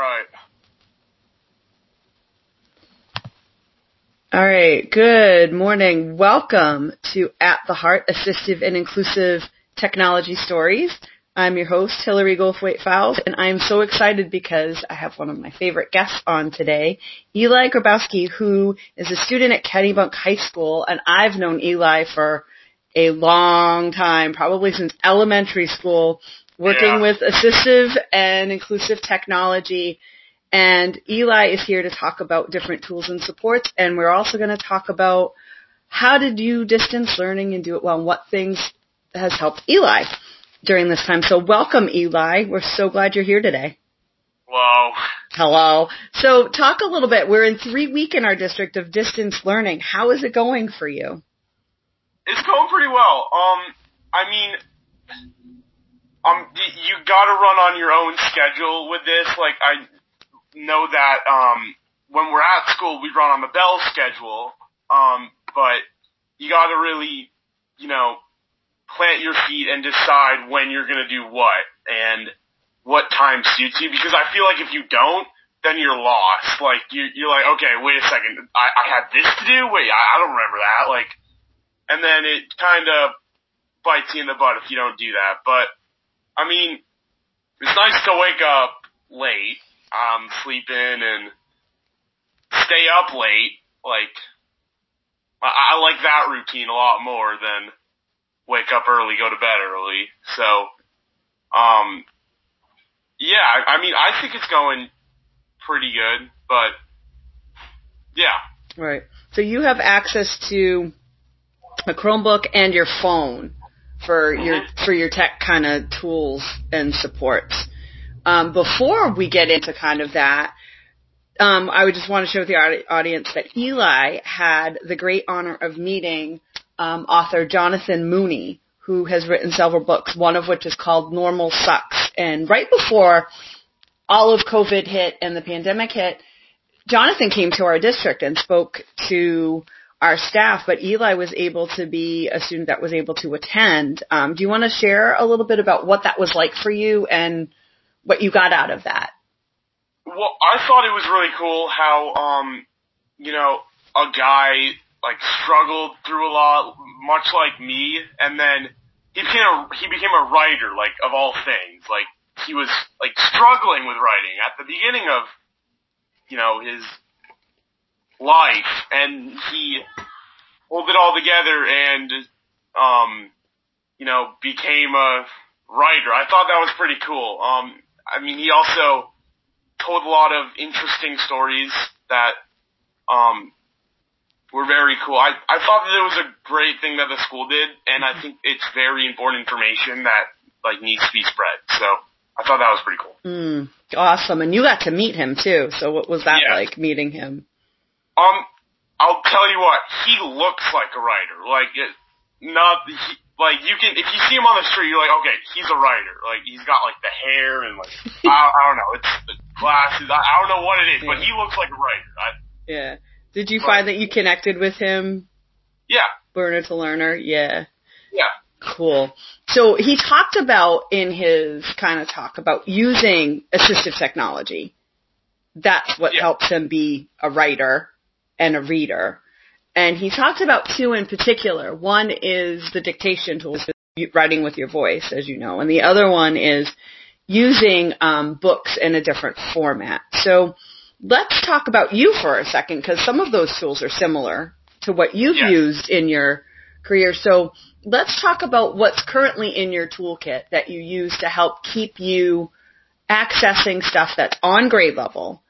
Right. All right. Good morning. Welcome to At the Heart Assistive and Inclusive Technology Stories. I'm your host, Hillary Goldthwait Fowles, and I'm so excited because I have one of my favorite guests on today, Eli Grabowski, who is a student at Kennebunk High School, and I've known Eli for a long time, probably since elementary school, working Yeah. with assistive and inclusive technology. And Eli is here to talk about different tools and supports, and we're also going to talk about how to do distance learning and do it well, and what things has helped Eli during this time. So welcome, Eli. We're so glad you're here today. Whoa. Hello. So talk a little bit. We're in three week in our district of distance learning. How is it going for you? It's going pretty well. Um, I mean, um, you gotta run on your own schedule with this. Like, I know that, um, when we're at school, we run on the bell schedule. Um, but you gotta really, you know, plant your feet and decide when you're gonna do what and what time suits you because I feel like if you don't, then you're lost. Like, you, you're like, okay, wait a second, I, I had this to do? Wait, I, I don't remember that. Like, and then it kind of bites you in the butt if you don't do that. But I mean, it's nice to wake up late, um, sleep in and stay up late. Like, I, I like that routine a lot more than wake up early, go to bed early. So, um, yeah, I, I mean, I think it's going pretty good, but yeah, Right. So you have access to a Chromebook and your phone for your for your tech kind of tools and supports. Um, before we get into kind of that, um, I would just want to share with the audience that Eli had the great honor of meeting um, author Jonathan Mooney, who has written several books, one of which is called Normal Sucks. And right before all of COVID hit and the pandemic hit, Jonathan came to our district and spoke to our staff, but Eli was able to be a student that was able to attend. Um, do you want to share a little bit about what that was like for you and what you got out of that? Well, I thought it was really cool how, um, you know, a guy like struggled through a lot, much like me, and then he became a he became a writer, like of all things. Like he was like struggling with writing at the beginning of, you know, his life, and he pulled it all together and, um, you know, became a writer. I thought that was pretty cool. Um, I mean, he also told a lot of interesting stories that um, were very cool. I, I thought that it was a great thing that the school did, and I think it's very important information that like needs to be spread. So I thought that was pretty cool. Mm, awesome. And you got to meet him too. So what was that Yeah. like meeting him? Um, I'll tell you what, he looks like a writer. Like not he, like you can if you see him on the street, you're like, okay, he's a writer. Like he's got like the hair and like I, I don't know, it's the glasses. I, I don't know what it is, but he looks like a writer. I, Yeah. Did you find that you connected with him, yeah, learner to learner? Yeah. yeah. Cool. So he talked about in his kind of talk about using assistive technology. That's what Yeah. helps him be a writer and a reader. And he talked about two in particular. One is the dictation tools, writing with your voice, as you know, and the other one is using um, books in a different format. So let's talk about you for a second, because some of those tools are similar to what you've used in your career. So let's talk about what's currently in your toolkit that you use to help keep you accessing stuff that's on grade level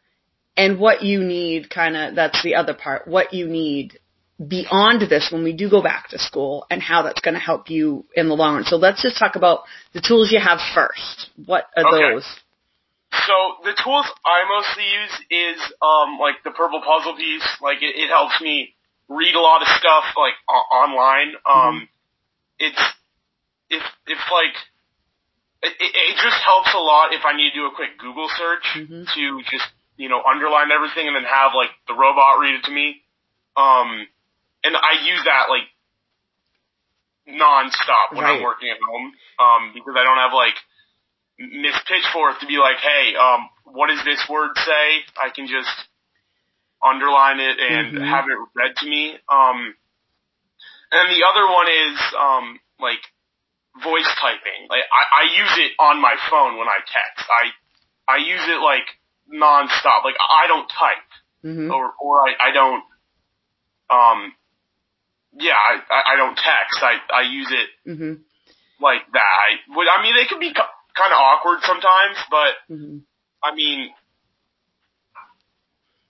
and what you need kind of, that's the other part, what you need beyond this when we do go back to school and how that's going to help you in the long run. So let's just talk about the tools you have first. What are Okay. those? So the tools I mostly use is um like the purple puzzle piece. Like it, it helps me read a lot of stuff like o- online. Um, it's if if like it, it just helps a lot if I need to do a quick Google search Mhm. to just you know underline everything and then have like the robot read it to me. Um, and I use that like nonstop when Right. I'm working at home. Um, because I don't have like Miss Pitchfork to be like, hey, um, what does this word say? I can just underline it and Mhm. have it read to me. Um, and the other one is um, like voice typing. Like I, I use it on my phone when I text. I I use it like nonstop. Like I don't type hmm or or I, I don't um yeah I I don't text. I I use it hmm like that. I would I mean it can be kind of awkward sometimes, but hmm I mean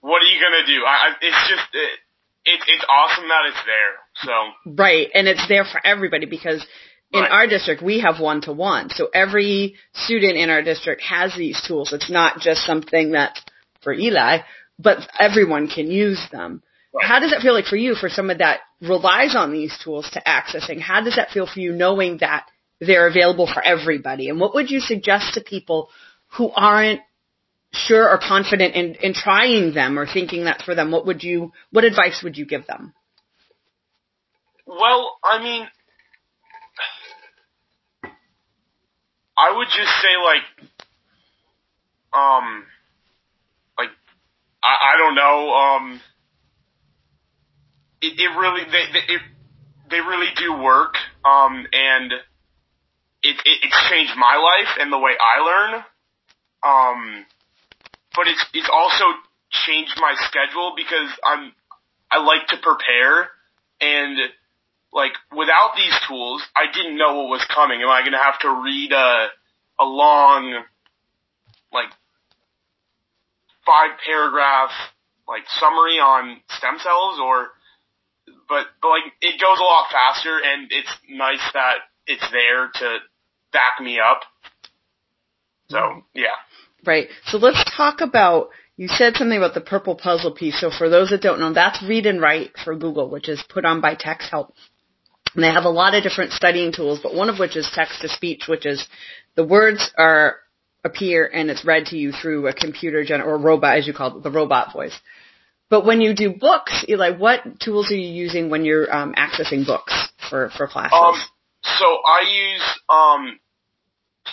what are you gonna do? I, I it's just it, it it's awesome that it's there. So Right, and it's there for everybody because in Right. our district we have one to one. So every student in our district has these tools. It's not just something that's for Eli, but everyone can use them. Right. How does it feel like for you, for someone that relies on these tools to accessing? How does that feel for you knowing that they're available for everybody? And what would you suggest to people who aren't sure or confident in, in trying them or thinking that's for them? What would you, what advice would you give them? well, I mean I would just say like um like I, I don't know um it, it really they, they it they really do work um and it, it it's changed my life and the way I learn um but it's it's also changed my schedule because I'm I like to prepare and like without these tools I didn't know what was coming am I going to have to read a a long like five paragraph like summary on stem cells or but but like it goes a lot faster and it's nice that it's there to back me up so mm-hmm. yeah Right. So let's talk about, you said something about the purple puzzle piece. So for those that don't know, that's read and write for Google, which is put on by Texthelp. And they have a lot of different studying tools, but one of which is text to speech, which is the words are appear and it's read to you through a computer gen or robot, as you call it, the robot voice. But when you do books, Eli, what tools are you using when you're um, accessing books for for classes? Um, so I use um,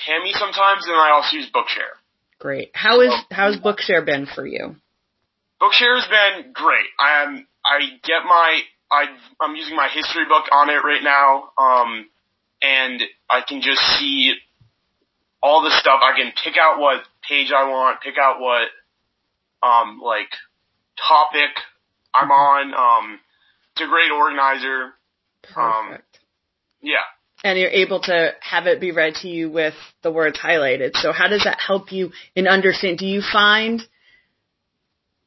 Tammy sometimes, and I also use Bookshare. Great. How is how's Bookshare been for you? Bookshare has been great. I am I get my I I'm using my history book on it right now, um, and I can just see all the stuff. I can pick out what page I want, pick out what um like topic I'm on. Um, it's a great organizer. Um, Perfect. Yeah. and you're able to have it be read to you with the words highlighted. So how does that help you in understand? Do you find,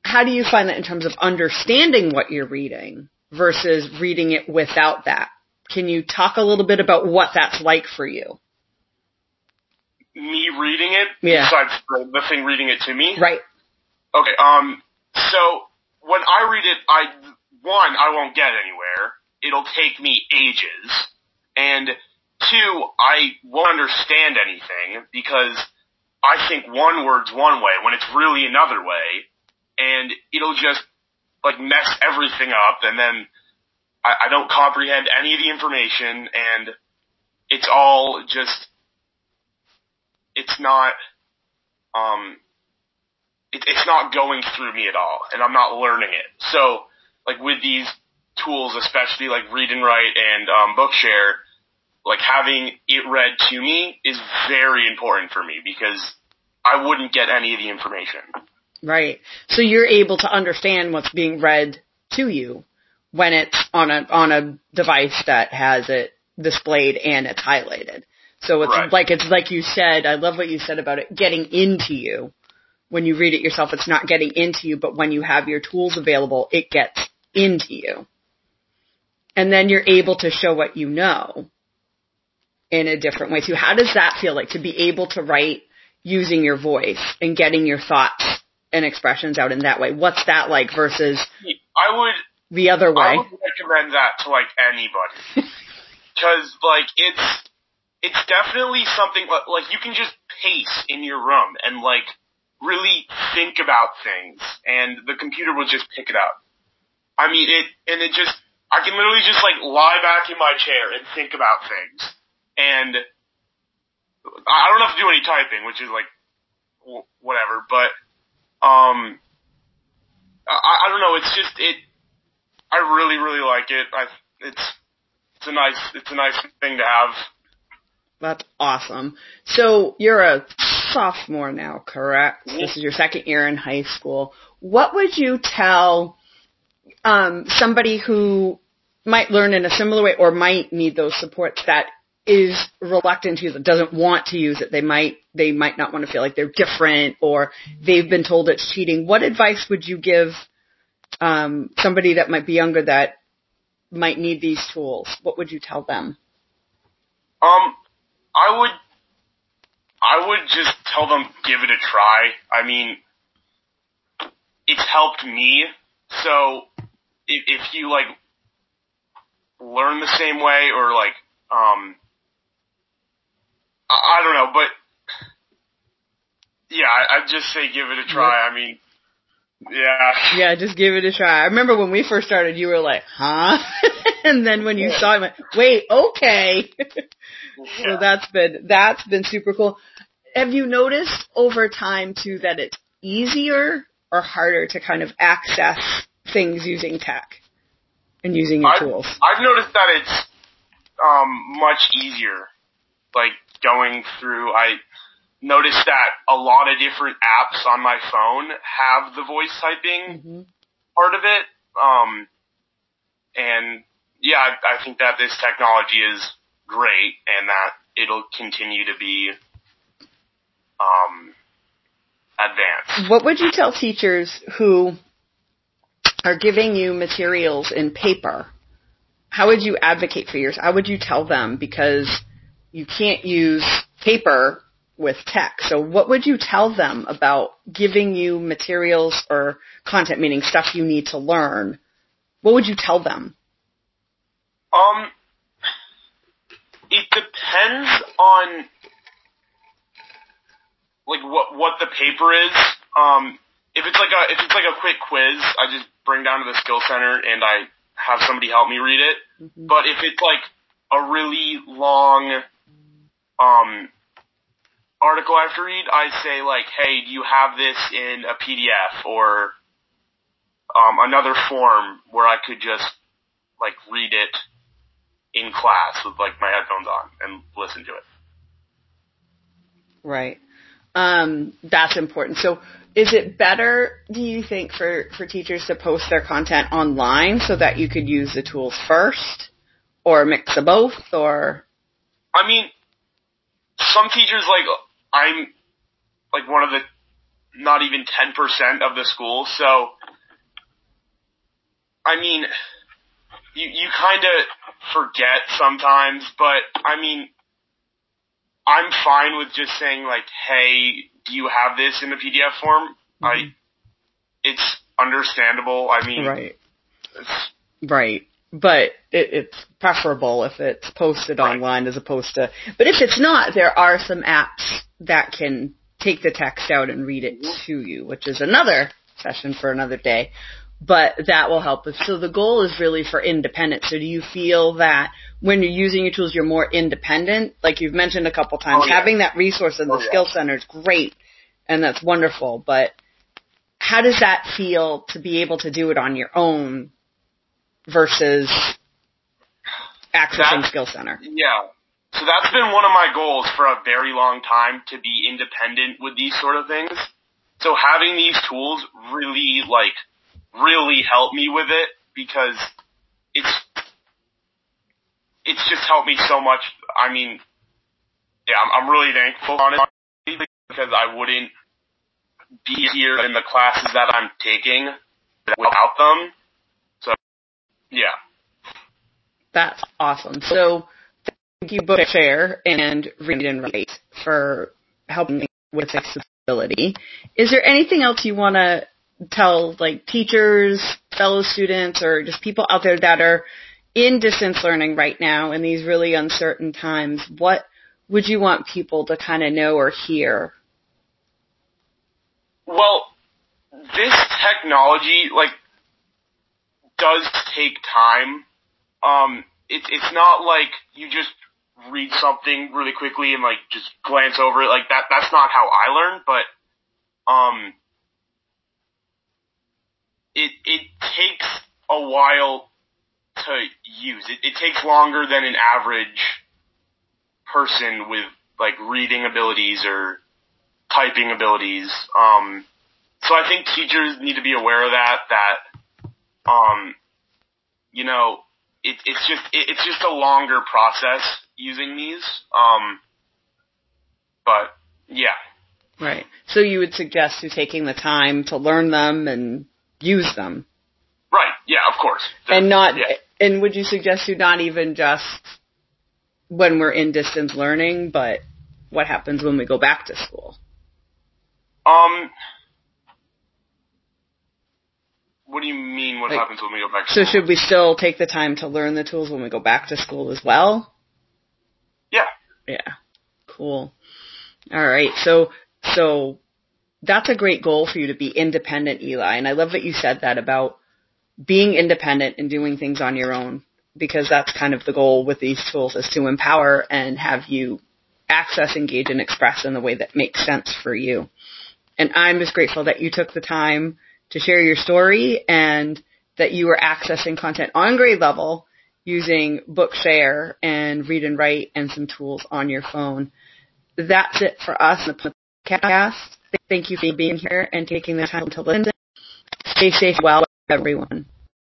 how do you find that in terms of understanding what you're reading versus reading it without that? Can you talk a little bit about what that's like for you? Me reading it, Yeah. besides the, the thing reading it to me. Right. Okay. Um. So when I read it, I one I won't get anywhere. It'll take me ages, and two I won't understand anything because I think one word's one way when it's really another way, and it'll just like mess everything up, and then I, I don't comprehend any of the information, and it's all just it's not um it, it's not going through me at all, and I'm not learning it. So, like with these tools, especially like Read and Write and um, Bookshare, like having it read to me is very important for me because I wouldn't get any of the information. Right. So you're able to understand what's being read to you when it's on a on a device that has it displayed and it's highlighted. So it's Right. like it's like you said, I love what you said about it getting into you. When you read it yourself, it's not getting into you, but when you have your tools available, it gets into you. And then you're able to show what you know in a different way too. How does that feel like to be able to write using your voice and getting your thoughts and expressions out in that way? What's that like versus I would the other way? I would recommend that to like anybody because like it's it's definitely something like, like you can just pace in your room and like really think about things, and the computer will just pick it up. I mean it, and it just I can literally just like lie back in my chair and think about things, and I don't have to do any typing, which is like whatever. But um, I, I don't know. It's just it. I really really like it. I it's it's a nice it's a nice thing to have. That's awesome. So you're a sophomore now, correct? Mm-hmm. This is your second year in high school. What would you tell um, somebody who might learn in a similar way or might need those supports that is reluctant to use it, doesn't want to use it. They might they might not want to feel like they're different or they've been told it's cheating. What advice would you give um, somebody that might be younger that might need these tools? What would you tell them? Um, I would, I would just tell them give it a try. I mean, it's helped me. So if, if you like learn the same way or like, um, I, I don't know, but yeah, I, I'd just say give it a try. I mean, yeah. Yeah, just give it a try. I remember when we first started, you were like, huh? and then when you saw it, went, wait, okay. so Yeah. that's been, that's been super cool. Have you noticed over time too that it's easier or harder to kind of access things using tech and using your I've, tools? I've noticed that it's um, much easier. Like going through, I noticed that a lot of different apps on my phone have the voice typing hmm part of it. Um, and yeah, I, I think that this technology is great and that it'll continue to be um, advanced. What would you tell teachers who are giving you materials in paper? How would you advocate for yours? How would you tell them? Because you can't use paper with tech. So what would you tell them about giving you materials or content, meaning stuff you need to learn? What would you tell them? Um, it depends on like what what the paper is. Um, if it's like a if it's like a quick quiz, I just bring down to the skill center and I have somebody help me read it. Mhm. But if it's like a really long um article I have to read, I say like, hey, do you have this in a PDF or um, another form where I could just like read it in class with like my headphones on and listen to it. Right. Um, that's important. So is it better, do you think, for, for teachers to post their content online so that you could use the tools first? Or mix of both? Or I mean, some teachers like I'm like one of the not even ten percent of the school, so I mean, you you kind of forget sometimes, but I mean, I'm fine with just saying like, hey, do you have this in the PDF form? Mm-hmm. I, it's understandable. I mean, right, right. But it, it's preferable if it's posted online as opposed to. But if it's not, there are some apps that can take the text out and read it mm-hmm. to you, which is another session for another day. But that will help. So the goal is really for independence. So do you feel that when you're using your tools, you're more independent? Like you've mentioned a couple times, Oh, yeah. having that resource in the Oh, yeah. skill center is great, and that's wonderful. But how does that feel to be able to do it on your own versus accessing That- skill center? Yeah. So that's been one of my goals for a very long time to be independent with these sort of things. So having these tools really like really help me with it because it's it's just helped me so much. I mean, yeah, I'm, I'm really thankful honestly because I wouldn't be here in the classes that I'm taking without them. Yeah. That's awesome. So thank you Bookshare and read and write for helping with accessibility. Is there anything else you want to tell like teachers, fellow students, or just people out there that are in distance learning right now in these really uncertain times? What would you want people to kind of know or hear? Well, this technology like does take time. Um, it's it's not like you just read something really quickly and like just glance over it. Like that that's not how I learn. But um, it it takes a while to use. It, it takes longer than an average person with like reading abilities or typing abilities. Um, so I think teachers need to be aware of that. That um, you know, it, it's just it, it's just a longer process using these. Um, but yeah. Right. So you would suggest you taking the time to learn them and use them. Right. Yeah. Of course. And not. Yeah. And would you suggest you not even just when we're in distance learning, but what happens when we go back to school? Um. What do you mean? What Like, happens when we go back? To So school? should we still take the time to learn the tools when we go back to school as well? Yeah. Yeah. Cool. All right. So, so that's a great goal for you to be independent, Eli. And I love that you said that about being independent and doing things on your own because that's kind of the goal with these tools is to empower and have you access, engage, and express in the way that makes sense for you. And I'm just grateful that you took the time to share your story and that you were accessing content on grade level using Bookshare and Read and Write and some tools on your phone. That's it for us in the podcast. Thank you for being here and taking the time to listen. Stay safe, well, everyone.